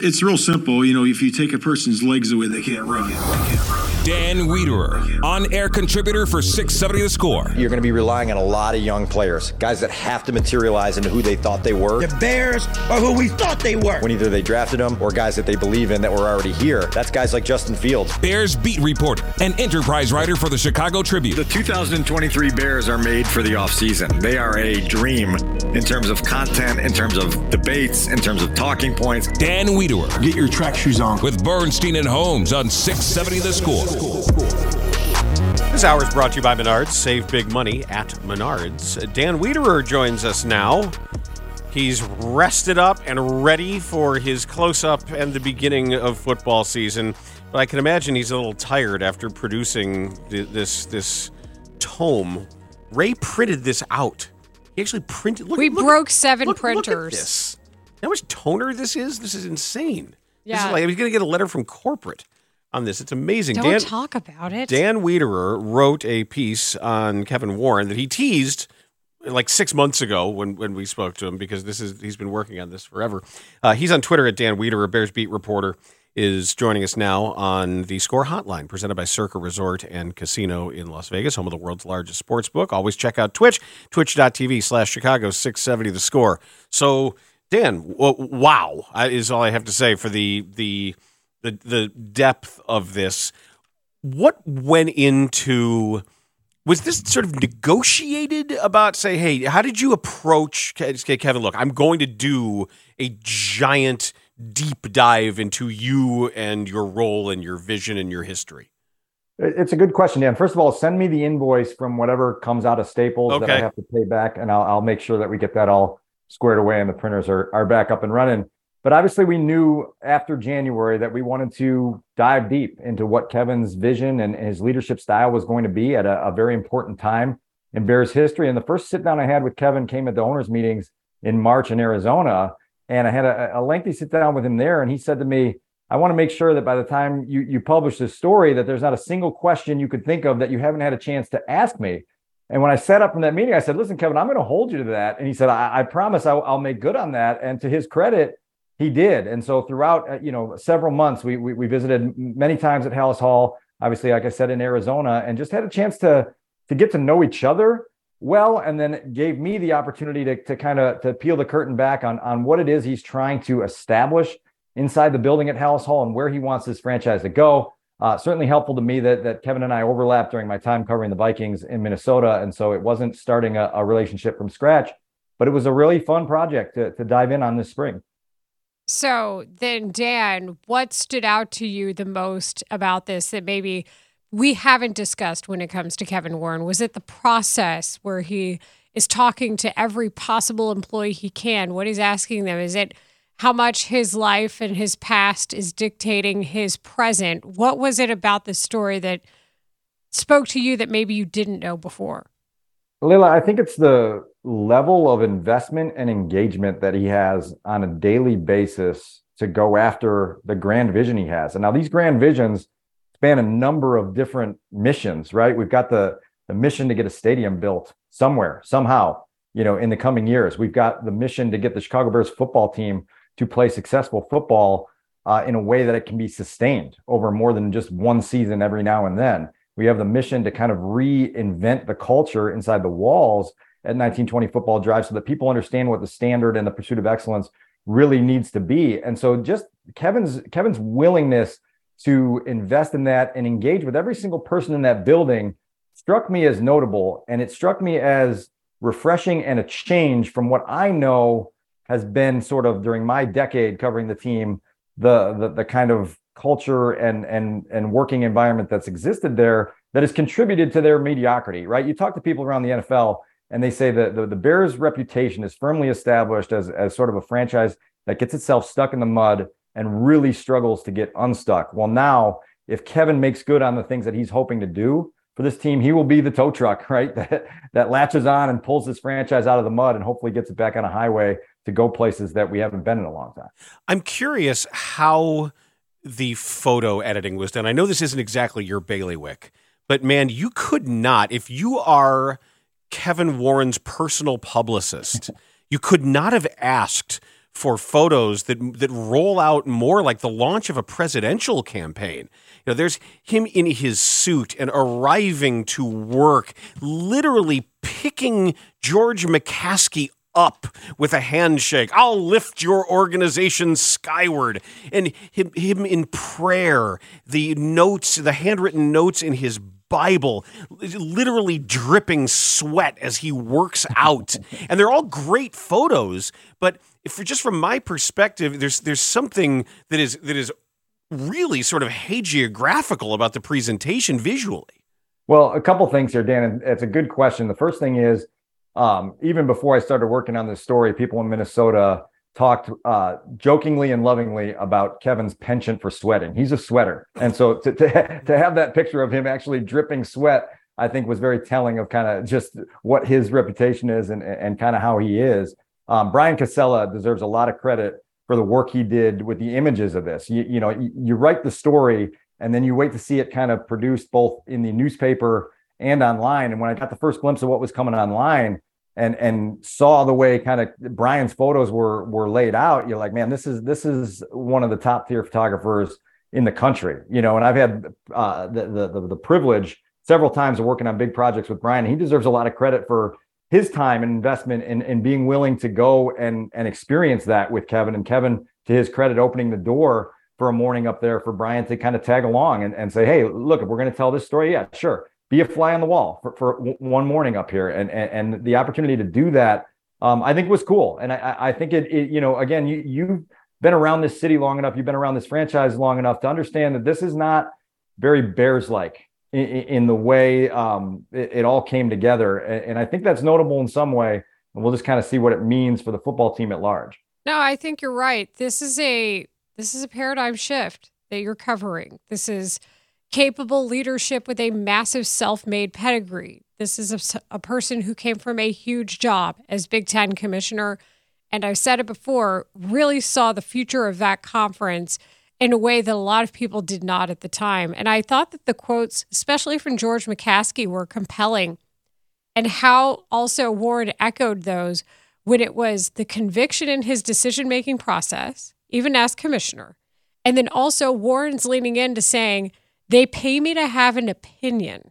It's real simple. You know, if you take a person's legs away, they can't run. They can't run. Dan Wiederer, on air contributor for 670 The Score. You're going to be relying on a lot of young players, guys that have to materialize into who they thought they were. The Bears are who we thought they were. When either they drafted them or guys that they believe in that were already here. That's guys like Justin Fields. Bears beat reporter and enterprise writer for the Chicago Tribune. The 2023 Bears are made for the offseason. They are a dream in terms of content, in terms of debates, in terms of talking points. Dan Wiederer. Get your track shoes on. With Bernstein and Holmes on 670 The Score. This hour is brought to you by Menards. Save big money at Menards. Dan Wiederer joins us now. He's rested up and ready for his close up and the beginning of football season. But I can imagine he's a little tired after producing this this tome. Ray printed this out. He actually printed. Look, we look broke seven look, printers. Look at this. How much toner this is? This is insane. Yeah. This is like he's going to get a letter from corporate on this. It's amazing. Don't Dan, talk about it. Dan Wiederer wrote a piece on Kevin Warren that he teased like six months ago when, when we spoke to him because this is he's been working on this forever. Uh, he's on Twitter at Dan Wiederer, Bears beat reporter, is joining us now on the Score Hotline presented by Circa Resort and Casino in Las Vegas, home of the world's largest sports book. Always check out Twitch, twitch.tv slash Chicago 670 The Score. So, Dan, wow is all I have to say for the the the the depth of this. What went into was this sort of negotiated about say, hey, how did you approach Kevin? Look, I'm going to do a giant deep dive into you and your role and your vision and your history. It's a good question, Dan. First of all, send me the invoice from whatever comes out of Staples Okay. that I have to pay back, and I'll, I'll make sure that we get that all squared away and the printers are, are back up and running. But obviously, we knew after January that we wanted to dive deep into what Kevin's vision and his leadership style was going to be at a, a very important time in Bears history. And the first sit down I had with Kevin came at the owners' meetings in March in Arizona. And I had a, a lengthy sit down with him there. And he said to me, I want to make sure that by the time you, you publish this story, that there's not a single question you could think of that you haven't had a chance to ask me. And when I set up from that meeting, I said, listen, Kevin, I'm going to hold you to that. And he said, I, I promise I'll, I'll make good on that. And to his credit, he did. And so throughout, uh, you know, several months, we, we, we visited many times at Halas Hall, obviously, like I said, in Arizona, and just had a chance to, to get to know each other well, and then gave me the opportunity to, to kind of to peel the curtain back on, on what it is he's trying to establish inside the building at Halas Hall and where he wants this franchise to go. Uh, certainly helpful to me that, that Kevin and I overlapped during my time covering the Vikings in Minnesota. And so it wasn't starting a, a relationship from scratch, but it was a really fun project to, to dive in on this spring. So then, Dan, what stood out to you the most about this that maybe we haven't discussed when it comes to Kevin Warren? Was it the process where he is talking to every possible employee he can? What he's asking them? Is it how much his life and his past is dictating his present? What was it about the story that spoke to you that maybe you didn't know before? Leila, I think it's the level of investment and engagement that he has on a daily basis to go after the grand vision he has. And now these grand visions span a number of different missions, right? We've got the, the mission to get a stadium built somewhere, somehow. you know, in the coming years. We've got the mission to get the Chicago Bears football team to play successful football uh, in a way that it can be sustained over more than just one season every now and then. We have the mission to kind of reinvent the culture inside the walls at 1920 Football Drive so that people understand what the standard and the pursuit of excellence really needs to be. And so just Kevin's Kevin's willingness to invest in that and engage with every single person in that building struck me as notable and it struck me as refreshing and a change from what I know has been sort of during my decade covering the team the the, the kind of culture and and and working environment that's existed there that has contributed to their mediocrity right you talk to people around the NFL and they say that the, the Bears reputation is firmly established as as sort of a franchise that gets itself stuck in the mud and really struggles to get unstuck well now if Kevin makes good on the things that he's hoping to do for this team, he will be the tow truck, right? That that latches on and pulls this franchise out of the mud and hopefully gets it back on a highway to go places that we haven't been in a long time. I'm curious how the photo editing was done. I know this isn't exactly your bailiwick, but man, you could not, if you are Kevin Warren's personal publicist, you could not have asked for photos that that roll out more like the launch of a presidential campaign. You know, there's him in his suit and arriving to work, literally picking George McCaskey up with a handshake. I'll lift your organization skyward. And him, him in prayer, the notes, the handwritten notes in his Bible, literally dripping sweat as he works out. and they're all great photos, but if just from my perspective, there's there's something that is that is really sort of hagiographical about the presentation visually. Well, a couple things here, Dan, and it's a good question. The first thing is um, even before I started working on this story, people in Minnesota talked uh, jokingly and lovingly about Kevin's penchant for sweating. He's a sweater, and so to, to to have that picture of him actually dripping sweat, I think was very telling of kind of just what his reputation is and and kind of how he is. Um, Brian Cassella deserves a lot of credit for the work he did with the images of this. You, you know, you, you write the story and then you wait to see it kind of produced both in the newspaper and online. And when I got the first glimpse of what was coming online, and and saw the way kind of Brian's photos were were laid out, you're like, man, this is this is one of the top tier photographers in the country, you know. And I've had uh, the, the the privilege several times of working on big projects with Brian. He deserves a lot of credit for his time and investment in, in being willing to go and and experience that with Kevin. And Kevin, to his credit, opening the door for a morning up there for Brian to kind of tag along and, and say, hey, look, if we're going to tell this story, yeah, sure be a fly on the wall for, for one morning up here. And, and, and the opportunity to do that, um, I think was cool. And I, I think it, it, you know, again, you, you've been around this city long enough, you've been around this franchise long enough to understand that this is not very Bears like in, in, the way um, it, it, all came together. And, and I think that's notable in some way. And we'll just kind of see what it means for the football team at large. No, I think you're right. This is a this is a paradigm shift that you're covering. This is capable leadership with a massive self made pedigree. This is a, a, person who came from a huge job as Big Ten commissioner. And I've said it before, really saw the future of that conference in a way that a lot of people did not at the time. And I thought that the quotes, especially from George McCaskey, were compelling. And how also Warren echoed those when it was the conviction in his decision making process, even as commissioner. And then also Warren's leaning into saying, they pay me to have an opinion.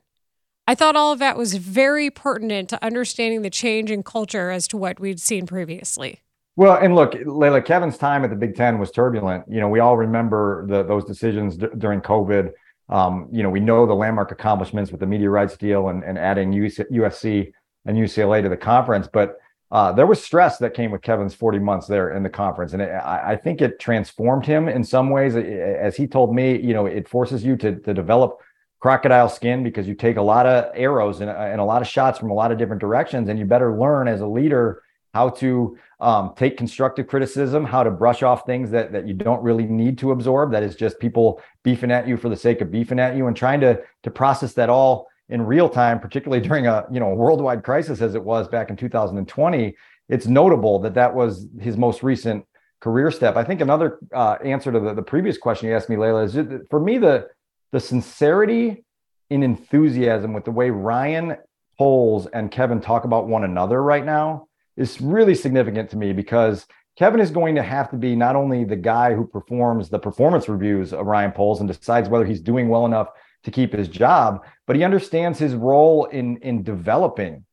I thought all of that was very pertinent to understanding the change in culture as to what we'd seen previously. Well, and look, Leila, Kevin's time at the Big Ten was turbulent. You know, we all remember the, those decisions d- during COVID. Um, you know, we know the landmark accomplishments with the media rights deal and, and adding USC and UCLA to the conference. But uh, there was stress that came with Kevin's 40 months there in the conference. And it, I, I, think it transformed him in some ways. As he told me, you know, it forces you to, to develop crocodile skin because you take a lot of arrows and, and, a lot of shots from a lot of different directions. And you better learn as a leader how to um, take constructive criticism, how to brush off things that, that you don't really need to absorb. That is just people beefing at you for the sake of beefing at you and trying to, to process that all in real time, particularly during a you know worldwide crisis as it was back in 2020, it's notable that that was his most recent career step. I think another uh, answer to the, the previous question you asked me, Leila, is just, for me the the sincerity and enthusiasm with the way Ryan Poles and Kevin talk about one another right now is really significant to me because Kevin is going to have to be not only the guy who performs the performance reviews of Ryan Poles and decides whether he's doing well enough to keep his job, but he understands his role in in developing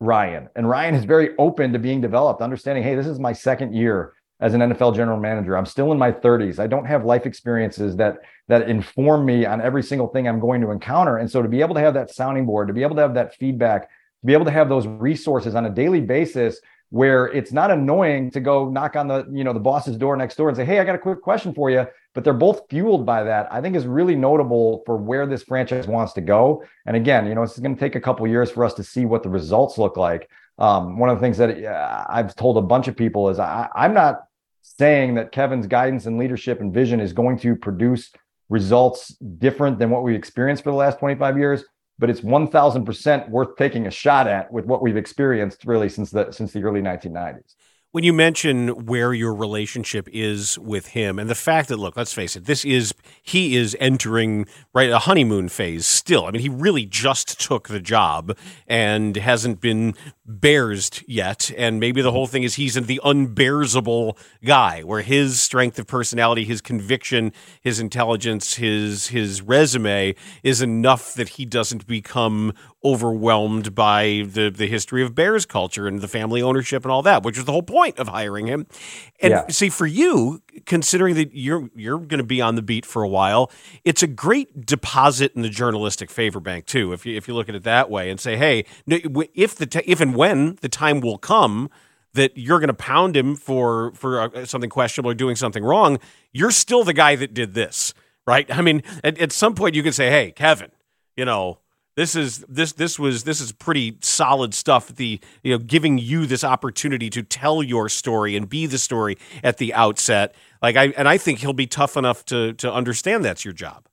Ryan. And Ryan is very open to being developed, understanding, hey, this is my second year as an NFL general manager. I'm still in my 30s. I don't have life experiences that that inform me on every single thing I'm going to encounter. And so to be able to have that sounding board, to be able to have that feedback, to be able to have those resources on a daily basis where it's not annoying to go knock on the, you know, the boss's door next door and say, "Hey, I got a quick question for you." But they're both fueled by that. I think is really notable for where this franchise wants to go. And again, you know, it's going to take a couple years for us to see what the results look like. Um, one of the things that I've told a bunch of people is I, I'm not saying that Kevin's guidance and leadership and vision is going to produce results different than what we've experienced for the last 25 years but it's 1000% worth taking a shot at with what we've experienced really since the since the early 1990s when you mention where your relationship is with him and the fact that look let's face it this is he is entering right a honeymoon phase still. I mean he really just took the job and hasn't been bearsed yet. And maybe the whole thing is he's the unbearsable guy where his strength of personality his conviction his intelligence his his resume is enough that he doesn't become overwhelmed by the the history of Bears culture and the family ownership and all that, which was the whole point of hiring him. And yeah. see, for you, considering that you're you're going to be on the beat for a while, it's a great deposit in the journalistic favor bank too. If you if you look at it that way and say, hey, if the if and when the time will come that you're going to pound him for for uh, something questionable or doing something wrong, you're still the guy that did this, right? I mean, at, at some point you can say, hey, Kevin, you know this is this this was this is pretty solid stuff. The you know giving you this opportunity to tell your story and be the story at the outset. Like I and I think he'll be tough enough to to understand that's your job.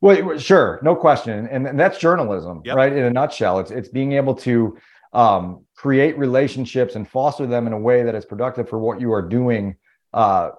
Well, sure, no question, and, and that's journalism, yep. right? In a nutshell, it's it's being able to um, create relationships and foster them in a way that is productive for what you are doing uh,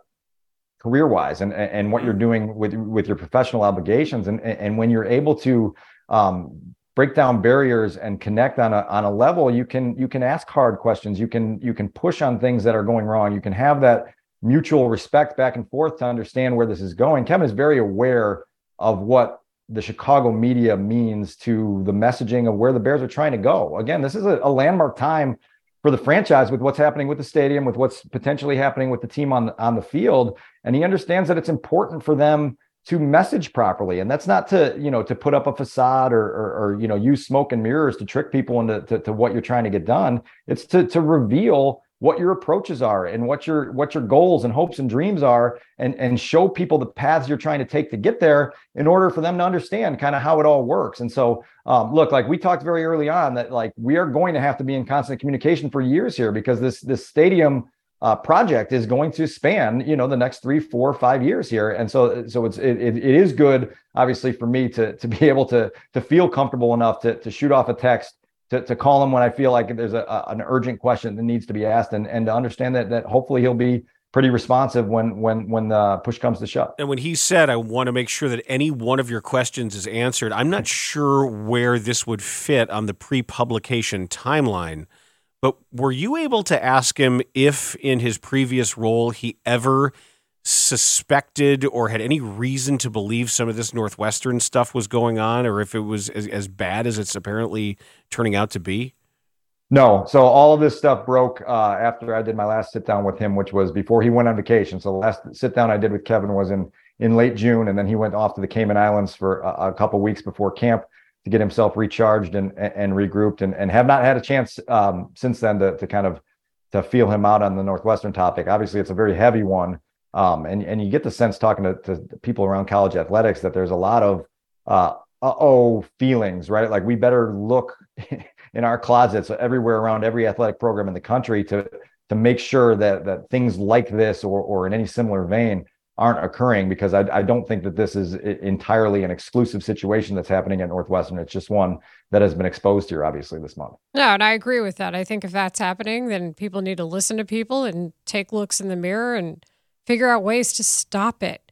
career wise and and what you're doing with with your professional obligations and and when you're able to um, break down barriers and connect on a on a level you can you can ask hard questions. You can you can push on things that are going wrong. You can have that mutual respect back and forth to understand where this is going. Kevin is very aware of what the chicago media means to the messaging of where the bears are trying to go. Again this is a, a landmark time for the franchise with what's happening with the stadium with what's potentially happening with the team on on the field. And he understands that it's important for them to message properly. And that's not to you know to put up a facade or, or, or you know use smoke and mirrors to trick people into to, to, what you're trying to get done. It's to to reveal what your approaches are and what your what your goals and hopes and dreams are and and show people the paths you're trying to take to get there in order for them to understand kind of how it all works. And so um, look like we talked very early on that like we are going to have to be in constant communication for years here because this this stadium uh, project is going to span you know the next three four five years here and so so it's it, it, is good obviously for me to to be able to to feel comfortable enough to to shoot off a text to, to call him when I feel like there's a, a, an urgent question that needs to be asked and and to understand that that hopefully he'll be pretty responsive when when when the push comes to shove. And when he said, "I want to make sure that any one of your questions is answered," I'm not sure where this would fit on the pre-publication timeline. But were you able to ask him if in his previous role he ever suspected or had any reason to believe some of this Northwestern stuff was going on or if it was as, as bad as it's apparently turning out to be? No. So all of this stuff broke uh, after I did my last sit down with him, which was before he went on vacation. So the last sit down I did with Kevin was in in late June, and then he went off to the Cayman Islands for a, a couple weeks before camp to get himself recharged and and regrouped, and and have not had a chance um, since then to to kind of to feel him out on the Northwestern topic. Obviously, it's a very heavy one, um, and and you get the sense talking to, to people around college athletics that there's a lot of uh oh feelings, right? Like we better look in our closets everywhere around every athletic program in the country to to make sure that that things like this or or in any similar vein aren't occurring because I, I, don't think that this is entirely an exclusive situation that's happening at Northwestern. It's just one that has been exposed here, obviously, this month. No, and I agree with that. I think if that's happening, then people need to listen to people and take looks in the mirror and figure out ways to stop it.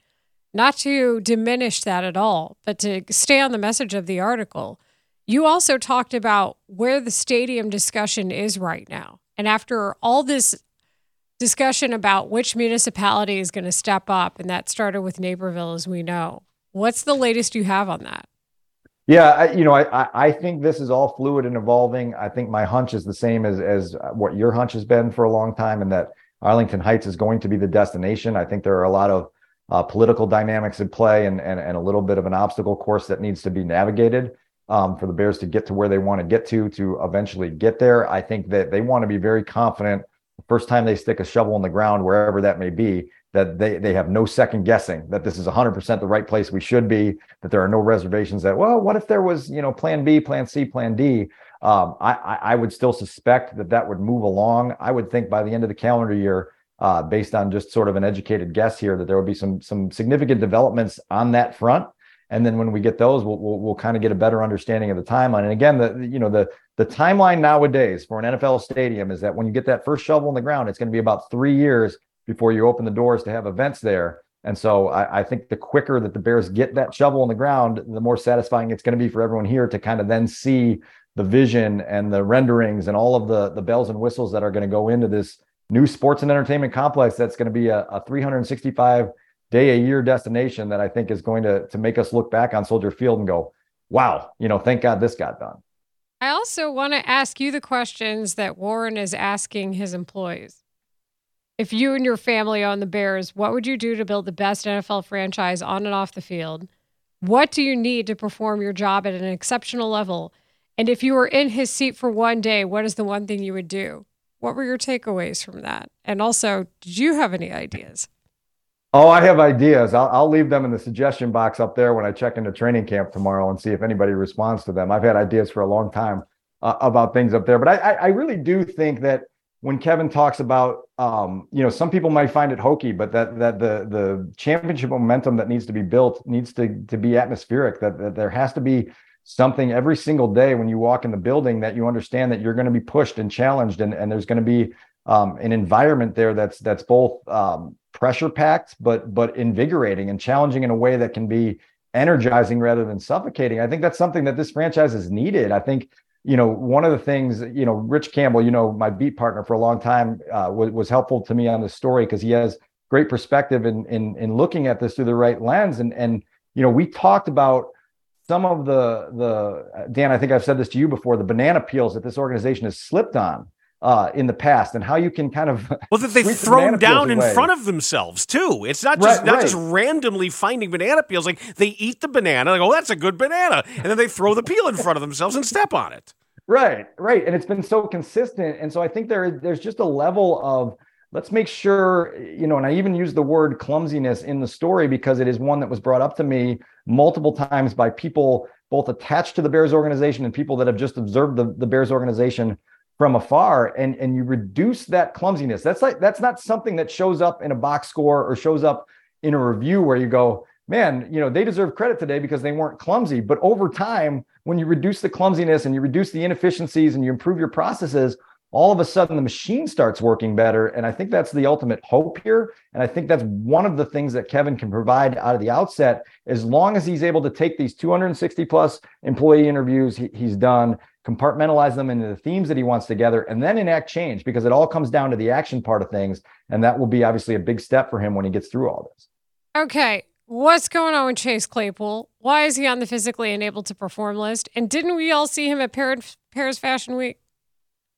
Not to diminish that at all, but to stay on the message of the article. You also talked about where the stadium discussion is right now And after all this discussion about which municipality is going to step up, and that started with Naperville, as we know, what's the latest you have on that? Yeah, I, you know, I I think this is all fluid and evolving. I think my hunch is the same as as what your hunch has been for a long time, and that Arlington Heights is going to be the destination. I think there are a lot of uh, political dynamics at play and, and and a little bit of an obstacle course that needs to be navigated um, for the Bears to get to where they want to get to to eventually get there. I think that they want to be very confident first time they stick a shovel in the ground, wherever that may be, that they they have no second guessing that this is 100% the right place we should be. That there are no reservations. That well, what if there was you know Plan B, Plan C, Plan D? Um, I, I would still suspect that that would move along. I would think by the end of the calendar year, uh, based on just sort of an educated guess here, that there would be some some significant developments on that front. And then when we get those, we'll we'll, we'll kind of get a better understanding of the timeline. And again, the you know the the timeline nowadays for an NFL stadium is that when you get that first shovel in the ground, it's going to be about three years before you open the doors to have events there. And so I, I, think the quicker that the Bears get that shovel in the ground, the more satisfying it's going to be for everyone here to kind of then see the vision and the renderings and all of the the bells and whistles that are going to go into this new sports and entertainment complex that's going to be a, a 365 day a year destination that I think is going to to make us look back on Soldier Field and go, wow, you know, thank God this got done. I also want to ask you the questions that Warren is asking his employees. If you and your family own the Bears, what would you do to build the best NFL franchise on and off the field? What do you need to perform your job at an exceptional level? And if you were in his seat for one day, what is the one thing you would do? What were your takeaways from that? And also, did you have any ideas? Oh, I have ideas. I'll, I'll leave them in the suggestion box up there when I check into training camp tomorrow and see if anybody responds to them. I've had ideas for a long time uh, about things up there, but I, I really do think that when Kevin talks about, um, you know, some people might find it hokey, but that that the the championship momentum that needs to be built needs to to be atmospheric. That, that there has to be something every single day when you walk in the building that you understand that you're going to be pushed and challenged and, and there's going to be um, an environment there that's that's both um, pressure packed but but invigorating and challenging in a way that can be energizing rather than suffocating. I think that's something that this franchise has needed. I think you know one of the things you know rich campbell you know my beat partner for a long time uh, was, was helpful to me on this story because he has great perspective in, in in looking at this through the right lens. And and you know we talked about some of the the Dan, I think I've said this to you before, the banana peels that this organization has slipped on uh, in the past, and how you can kind of well that they've thrown down in front of themselves too. It's not just right, not right. just randomly finding banana peels. Like they eat the banana, like oh that's a good banana, and then they throw the peel in front of themselves and step on it. Right, right, and it's been so consistent, and so I think there there's just a level of let's make sure you know and i even use the word clumsiness in the story because it is one that was brought up to me multiple times by people both attached to the bears organization and people that have just observed the, the bears organization from afar and and you reduce that clumsiness that's like that's not something that shows up in a box score or shows up in a review where you go man you know they deserve credit today because they weren't clumsy but over time when you reduce the clumsiness and you reduce the inefficiencies and you improve your processes all of a sudden the machine starts working better. And I think that's the ultimate hope here. And I think that's one of the things that Kevin can provide out of the outset, as long as he's able to take these 260 plus employee interviews he, he's done, compartmentalize them into the themes that he wants together, and then enact change because it all comes down to the action part of things. And that will be obviously a big step for him when he gets through all this. Okay. What's going on with Chase Claypool? Why is he on the physically unable to perform list? And didn't we all see him at Paris Fashion Week?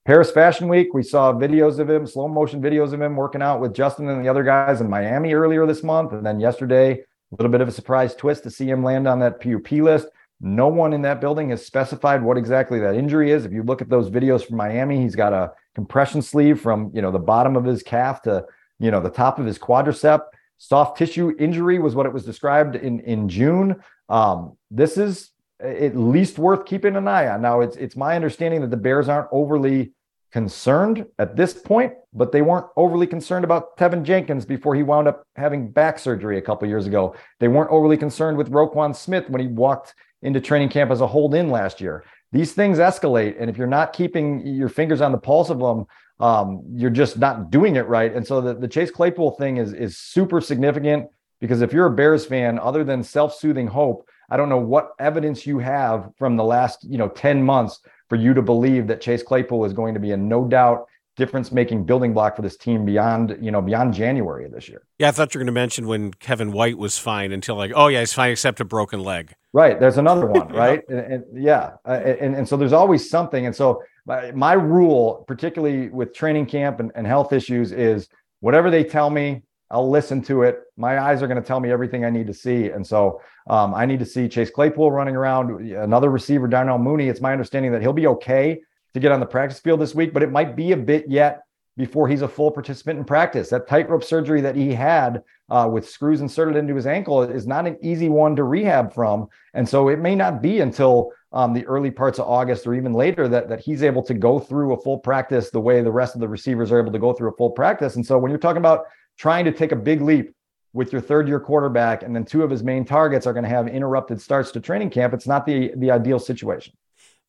Paris Fashion Week, we saw videos of him, slow motion videos of him working out with Justin and the other guys in Miami earlier this month. And then yesterday, a little bit of a surprise twist to see him land on that PUP list. No one in that building has specified what exactly that injury is. If you look at those videos from Miami, he's got a compression sleeve from, you know, the bottom of his calf to, you know, the top of his quadricep. Soft tissue injury was what it was described in in June. Um, this is at least worth keeping an eye on. Now, it's it's my understanding that the Bears aren't overly concerned at this point, but they weren't overly concerned about Teven Jenkins before he wound up having back surgery a couple years ago. They weren't overly concerned with Roquan Smith when he walked into training camp as a hold in last year. These things escalate, and if you're not keeping your fingers on the pulse of them, um, you're just not doing it right. And so the, the Chase Claypool thing is is super significant because if you're a Bears fan, other than self-soothing hope, I don't know what evidence you have from the last you know 10 months for you to believe that Chase Claypool is going to be a no doubt difference making building block for this team beyond you know beyond January of this year. Yeah, I thought you were going to mention when Kevin White was fine until like, oh yeah, he's fine except a broken leg. Right. There's another one. Right. and, and, yeah, uh, and and so there's always something. And so my, my rule, particularly with training camp and, and health issues, is whatever they tell me, I'll listen to it. My eyes are going to tell me everything I need to see. And so um, I need to see Chase Claypool running around, another receiver, Darnell Mooney. It's my understanding that he'll be okay to get on the practice field this week, but it might be a bit yet before he's a full participant in practice. That tightrope surgery that he had uh, with screws inserted into his ankle is not an easy one to rehab from. And so it may not be until um, the early parts of August or even later that, that he's able to go through a full practice the way the rest of the receivers are able to go through a full practice. And so when you're talking about trying to take a big leap with your third year quarterback and then two of his main targets are going to have interrupted starts to training camp, it's not the, the ideal situation.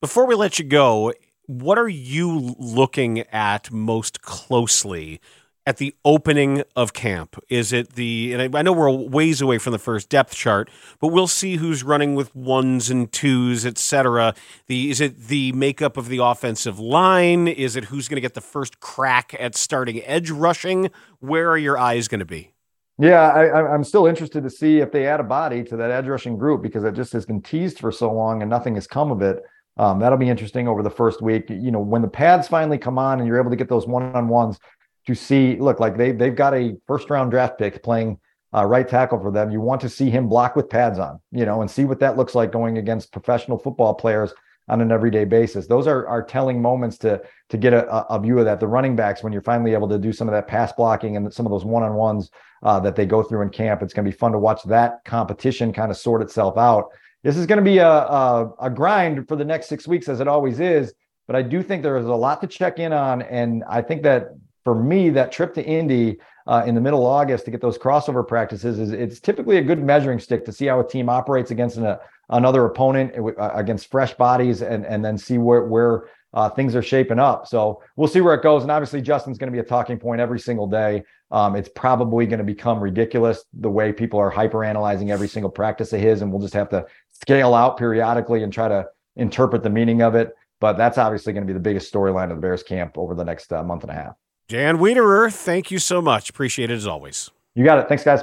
Before we let you go, what are you looking at most closely at the opening of camp? Is it the, and I, know we're ways away from the first depth chart, but we'll see who's running with ones and twos, etc. The is it the makeup of the offensive line? Is it who's going to get the first crack at starting edge rushing? Where are your eyes going to be? Yeah, I, am still interested to see if they add a body to that edge rushing group because it just has been teased for so long and nothing has come of it. Um, that'll be interesting over the first week. You know, when the pads finally come on and you're able to get those one on ones to see, look, like they they've got a first round draft pick playing uh, right tackle for them. You want to see him block with pads on, you know, and see what that looks like going against professional football players on an everyday basis. Those are are telling moments to to get a, a view of that. The running backs, when you're finally able to do some of that pass blocking and some of those one on ones uh, that they go through in camp, it's going to be fun to watch that competition kind of sort itself out this is going to be a, a, a grind for the next six weeks, as it always is. But I do think there is a lot to check in on, and I think that for me, that trip to Indy uh, in the middle of August to get those crossover practices is it's typically a good measuring stick to see how a team operates against an, another opponent uh, against fresh bodies, and and then see where where uh, things are shaping up. So we'll see where it goes. And obviously, Justin's going to be a talking point every single day. Um, it's probably going to become ridiculous the way people are hyper analyzing every single practice of his, and we'll just have to scale out periodically and try to interpret the meaning of it. But that's obviously going to be the biggest storyline of the Bears camp over the next uh, month and a half. Dan Wiederer, thank you so much. Appreciate it as always. You got it. Thanks, guys.